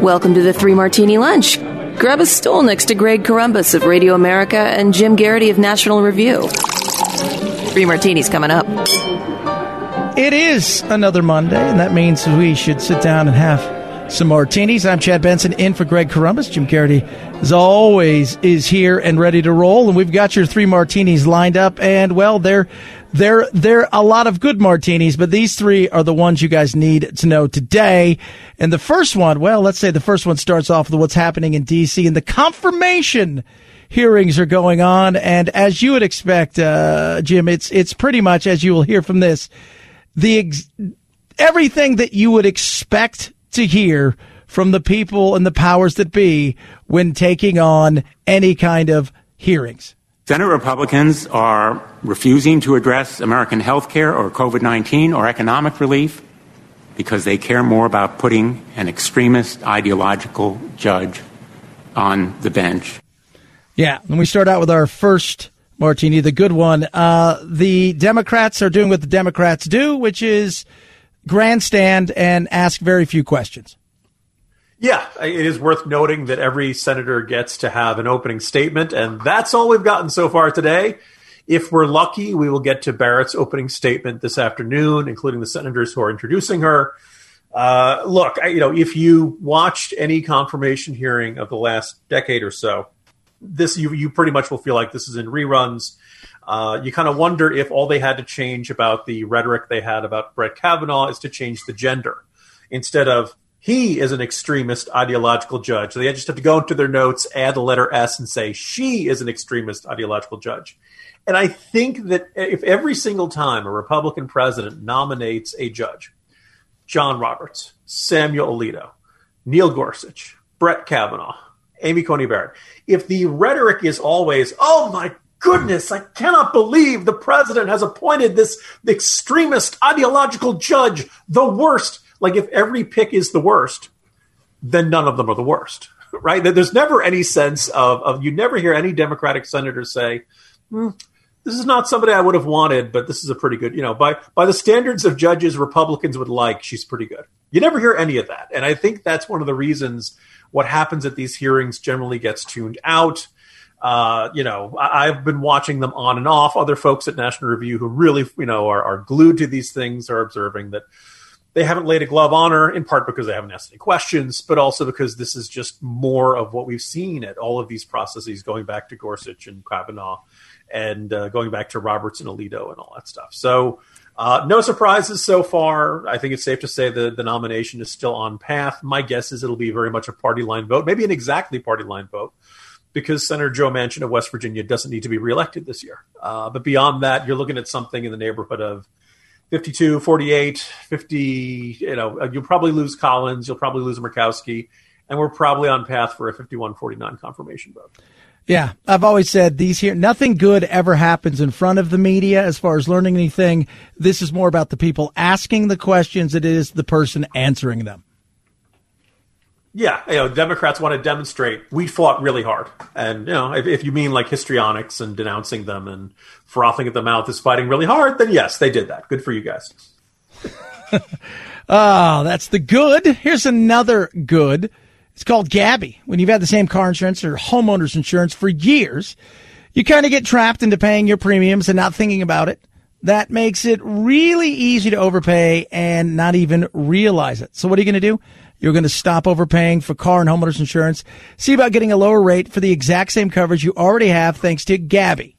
Welcome to the Three Martini Lunch. Grab a stool next to Greg Corombos of Radio America and Jim Geraghty of National Review. Three Martinis coming up. It is another Monday, and that means we should sit down and have some martinis. I'm Chad Benson in for Greg Corombos. Jim Geraghty, as always, is here and ready to roll, and we've got your three martinis lined up, and well, they're they're they're a lot of good martinis, but these three are the ones you guys need to know today. And the first one, well, let's say the first one starts off with what's happening in D.C. and the confirmation hearings are going on, and as you would expect, uh, Jim, it's it's pretty much as you will hear from this, the ex- everything that you would expect to hear from the people and the powers that be when taking on any kind of hearings. Senate Republicans are refusing to address American health care or COVID 19 or economic relief because they care more about putting an extremist ideological judge on the bench. Yeah, and we start out with our first martini, the good one. Uh, the Democrats are doing what the Democrats do, which is grandstand and ask very few questions. Yeah, it is worth noting that every senator gets to have an opening statement, and that's all we've gotten so far today. If we're lucky, we will get to Barrett's opening statement this afternoon, including the senators who are introducing her. Uh, look, I, you know, if you watched any confirmation hearing of the last decade or so, this you you pretty much will feel like this is in reruns. Uh, you kind of wonder if all they had to change about the rhetoric they had about Brett Kavanaugh is to change the gender instead of he is an extremist ideological judge. They just have to go into their notes, add the letter S, and say she is an extremist ideological judge. And I think that if every single time a Republican president nominates a judge, John Roberts, Samuel Alito, Neil Gorsuch, Brett Kavanaugh, Amy Coney Barrett, if the rhetoric is always, oh my goodness, I cannot believe the president has appointed this extremist ideological judge, the worst like if every pick is the worst, then none of them are the worst, right? There's never any sense of, of you never hear any Democratic senator say, hmm, this is not somebody I would have wanted, but this is a pretty good, you know, by by the standards of judges Republicans would like, she's pretty good. You never hear any of that. And I think that's one of the reasons what happens at these hearings generally gets tuned out. Uh, you know, I, have been watching them on and off. Other folks at National Review who really, you know, are, are glued to these things are observing that they haven't laid a glove on her, in part because they haven't asked any questions, but also because this is just more of what we've seen at all of these processes, going back to Gorsuch and Kavanaugh, and uh, going back to Roberts and Alito and all that stuff. So, uh, no surprises so far. I think it's safe to say that the nomination is still on path. My guess is it'll be very much a party line vote, maybe an exactly party line vote, because Senator Joe Manchin of West Virginia doesn't need to be reelected this year. Uh, but beyond that, you're looking at something in the neighborhood of 52, 48, 50, you know, uh, you'll probably lose Collins, you'll probably lose Murkowski, and we're probably on path for a 51 49 confirmation vote. Yeah, I've always said these here, nothing good ever happens in front of the media as far as learning anything. This is more about the people asking the questions, it is the person answering them. Yeah, you know, Democrats want to demonstrate we fought really hard, and you know, if, if, you mean like histrionics and denouncing them and frothing at the mouth is fighting really hard, then yes, they did that. Good for you guys. oh, that's the good. Here's another good. It's called Gabi. When you've had the same car insurance or homeowners insurance for years, you kind of get trapped into paying your premiums and not thinking about it. That makes it really easy to overpay and not even realize it. So what are you going to do? You're going to stop overpaying for car and homeowners insurance. See about getting a lower rate for the exact same coverage you already have thanks to Gabi.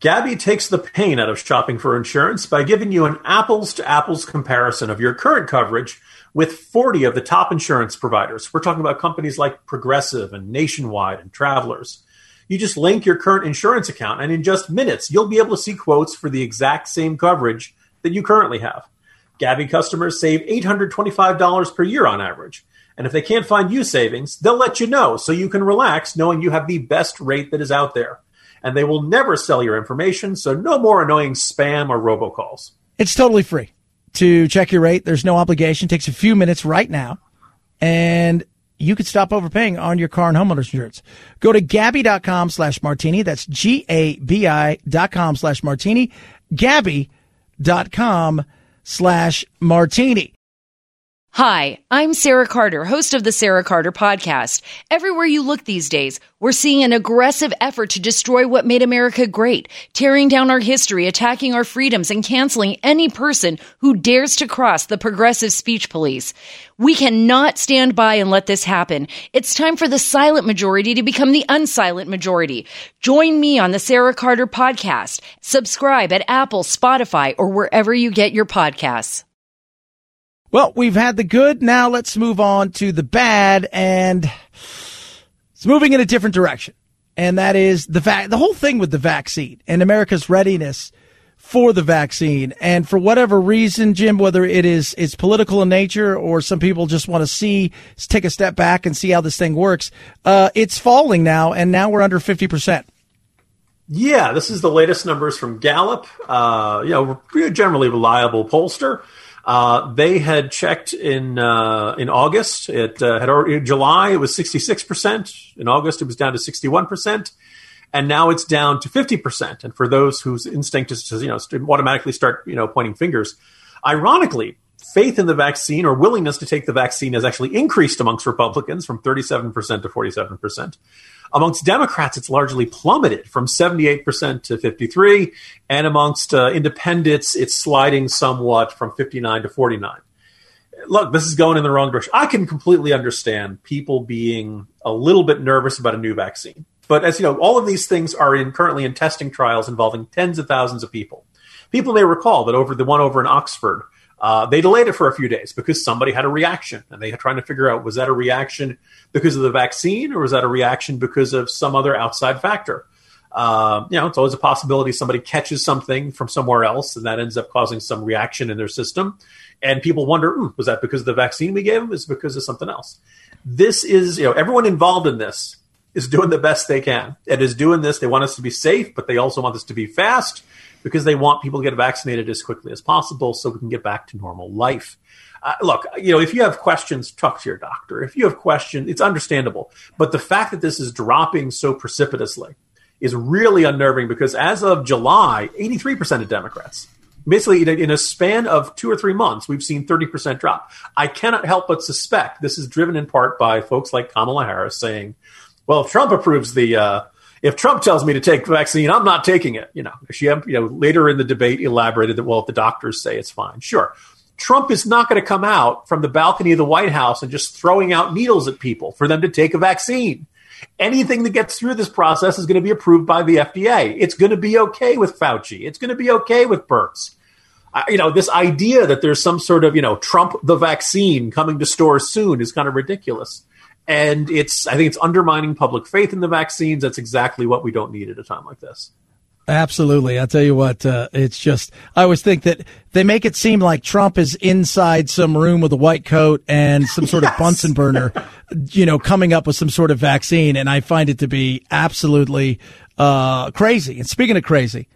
Gabi takes the pain out of shopping for insurance by giving you an apples to apples comparison of your current coverage with 40 of the top insurance providers. We're talking about companies like Progressive and Nationwide and Travelers. You just link your current insurance account, and in just minutes, you'll be able to see quotes for the exact same coverage that you currently have. Gabi customers save $825 per year on average. And if they can't find you savings, they'll let you know so you can relax knowing you have the best rate that is out there. And they will never sell your information, so no more annoying spam or robocalls. It's totally free to check your rate. There's no obligation. It takes a few minutes right now. And you could stop overpaying on your car and homeowners insurance. Go to Gabi.com slash martini. That's G-A-B-I dot com slash martini. Gabi.com slash martini. Hi, I'm Sarah Carter, host of the Sarah Carter podcast. Everywhere you look these days, we're seeing an aggressive effort to destroy what made America great, tearing down our history, attacking our freedoms, and canceling any person who dares to cross the progressive speech police. We cannot stand by and let this happen. It's time for the silent majority to become the unsilent majority. Join me on the Sarah Carter podcast. Subscribe at Apple, Spotify, or wherever you get your podcasts. Well, we've had the good. Now let's move on to the bad. And it's moving in a different direction. And that is the va- the whole thing with the vaccine and America's readiness for the vaccine. And for whatever reason, Jim, whether it is it's political in nature or some people just want to see take a step back and see how this thing works, uh, it's falling now, and now we're under fifty percent. Yeah, this is the latest numbers from Gallup. Uh, you know, generally reliable pollster. Uh, they had checked in uh, in August. It uh, had already in July it was 66 percent. In August it was down to 61 percent, and now it's down to 50 percent. And for those whose instinct is to you know automatically start you know pointing fingers, ironically, faith in the vaccine or willingness to take the vaccine has actually increased amongst Republicans from 37 percent to 47 percent. Amongst Democrats, it's largely plummeted from 78% to 53, and amongst uh, independents, it's sliding somewhat from 59 to 49. Look, this is going in the wrong direction. I can completely understand people being a little bit nervous about a new vaccine. But as you know, all of these things are in currently in testing trials involving tens of thousands of people. People may recall that over the one over in Oxford, uh, they delayed it for a few days because somebody had a reaction, and they were trying to figure out was that a reaction because of the vaccine or was that a reaction because of some other outside factor? Uh, you know, it's always a possibility somebody catches something from somewhere else, and that ends up causing some reaction in their system, and people wonder, hmm, was that because of the vaccine we gave them? Is because of something else? This is, you know, everyone involved in this is doing the best they can. It is doing this. They want us to be safe, but they also want this to be fast because they want people to get vaccinated as quickly as possible so we can get back to normal life. Uh, look, you know, if you have questions, talk to your doctor. If you have questions, it's understandable. But the fact that this is dropping so precipitously is really unnerving because as of July, 83% of Democrats, basically in a span of two or three months, we've seen 30% drop. I cannot help but suspect this is driven in part by folks like Kamala Harris saying, well, if Trump approves the, uh, if Trump tells me to take the vaccine, I'm not taking it. You know, she, you know, later in the debate elaborated that, well, if the doctors say it's fine, sure. Trump is not going to come out from the balcony of the White House and just throwing out needles at people for them to take a vaccine. Anything that gets through this process is going to be approved by the FDA. It's going to be okay with Fauci. It's going to be okay with. Uh, you know, this idea that there's some sort of, you know, Trump the vaccine coming to stores soon is kind of ridiculous and it's I think it's undermining public faith in the vaccines. That's exactly what we don't need at a time like this. Absolutely. I'll tell you what, uh, it's just, I always think that they make it seem like Trump is inside some room with a white coat and some sort yes. of Bunsen burner, you know, coming up with some sort of vaccine. And I find it to be absolutely, uh, crazy. And speaking of crazy,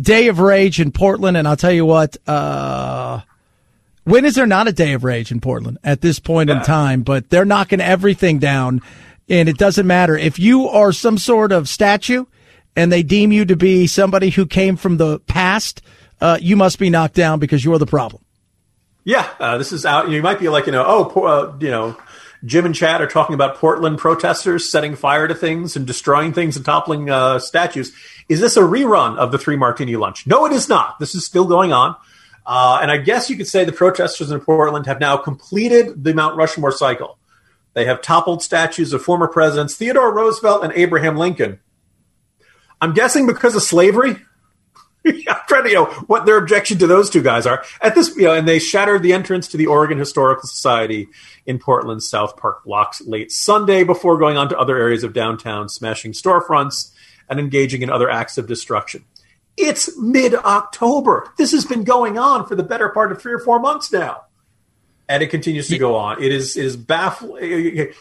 day of rage in Portland. And I'll tell you what, uh, when is there not a day of rage in Portland at this point in time? But they're knocking everything down, and it doesn't matter if you are some sort of statue, and they deem you to be somebody who came from the past. Uh, you must be knocked down because you're the problem. Yeah, uh, this is out. You might be like, you know, oh, uh, you know, Jim and Chad are talking about Portland protesters setting fire to things and destroying things and toppling uh, statues. Is this a rerun of the Three Martini Lunch? No, it is not. This is still going on. Uh, and I guess you could say the protesters in Portland have now completed the Mount Rushmore cycle. They have toppled statues of former presidents Theodore Roosevelt and Abraham Lincoln. I'm guessing because of slavery. I'm trying to you know what their objection to those two guys are at this. You know, and they shattered the entrance to the Oregon Historical Society in Portland's South Park blocks late Sunday before going on to other areas of downtown, smashing storefronts and engaging in other acts of destruction. It's mid October. This has been going on for the better part of three or four months now. And it continues to go on. It is it is baffling.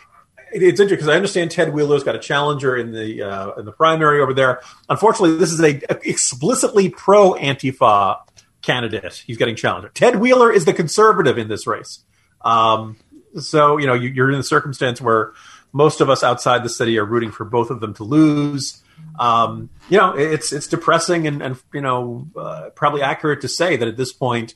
It's interesting because I understand Ted Wheeler's got a challenger in the uh, in the primary over there. Unfortunately, this is a, explicitly pro Antifa candidate. He's getting challenger. Ted Wheeler is the conservative in this race. Um, so you know you, are in a circumstance where most of us outside the city are rooting for both of them to lose um, you know, it's it's depressing and, and you know uh, probably accurate to say that at this point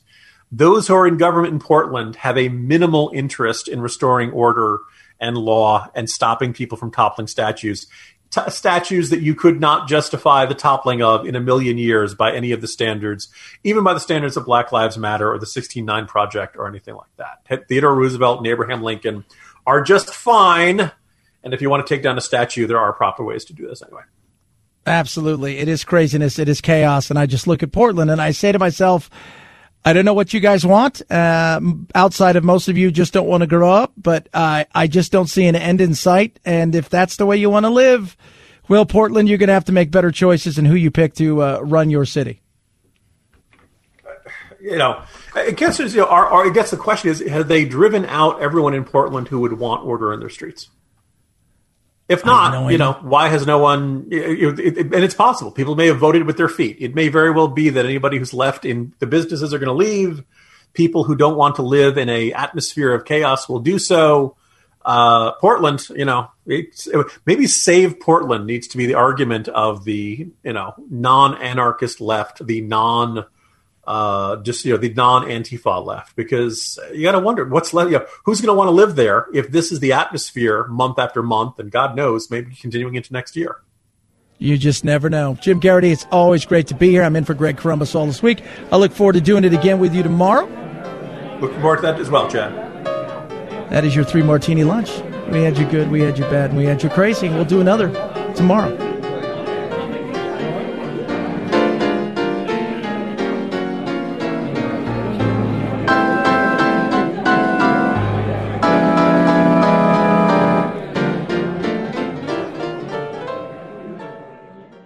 those who are in government in Portland have a minimal interest in restoring order and law and stopping people from toppling statues. T- statues that you could not justify the toppling of in a million years by any of the standards, even by the standards of Black Lives Matter or the 1619 Project or anything like that. Theodore Roosevelt and Abraham Lincoln are just fine. And if you want to take down a statue, there are proper ways to do this anyway. Absolutely. It is craziness. It is chaos. And I just look at Portland and I say to myself, I don't know what you guys want. Uh, outside of most of you just don't want to grow up, but uh, I just don't see an end in sight. And if that's the way you want to live, well, Portland, you're going to have to make better choices in who you pick to uh, run your city. You know, I guess you know, our, our, I guess the question is: Have they driven out everyone in Portland who would want order in their streets? If not, no you know, why has no one? It, it, it, and it's possible people may have voted with their feet. It may very well be that anybody who's left in the businesses are going to leave. People who don't want to live in a atmosphere of chaos will do so. Uh, Portland, you know, maybe save Portland needs to be the argument of the you know non-anarchist left, the non uh, just you know the non-antifa left because you got to wonder what's left. You know, who's going to want to live there if this is the atmosphere month after month, and God knows maybe continuing into next year. You just never know. Jim Geraghty, it's always great to be here. I'm in for Greg Corombos all this week. I look forward to doing it again with you tomorrow. Looking forward to that as well, Chad. That is your three martini lunch. We had you good, we had you bad, and we had you crazy. We'll do another tomorrow.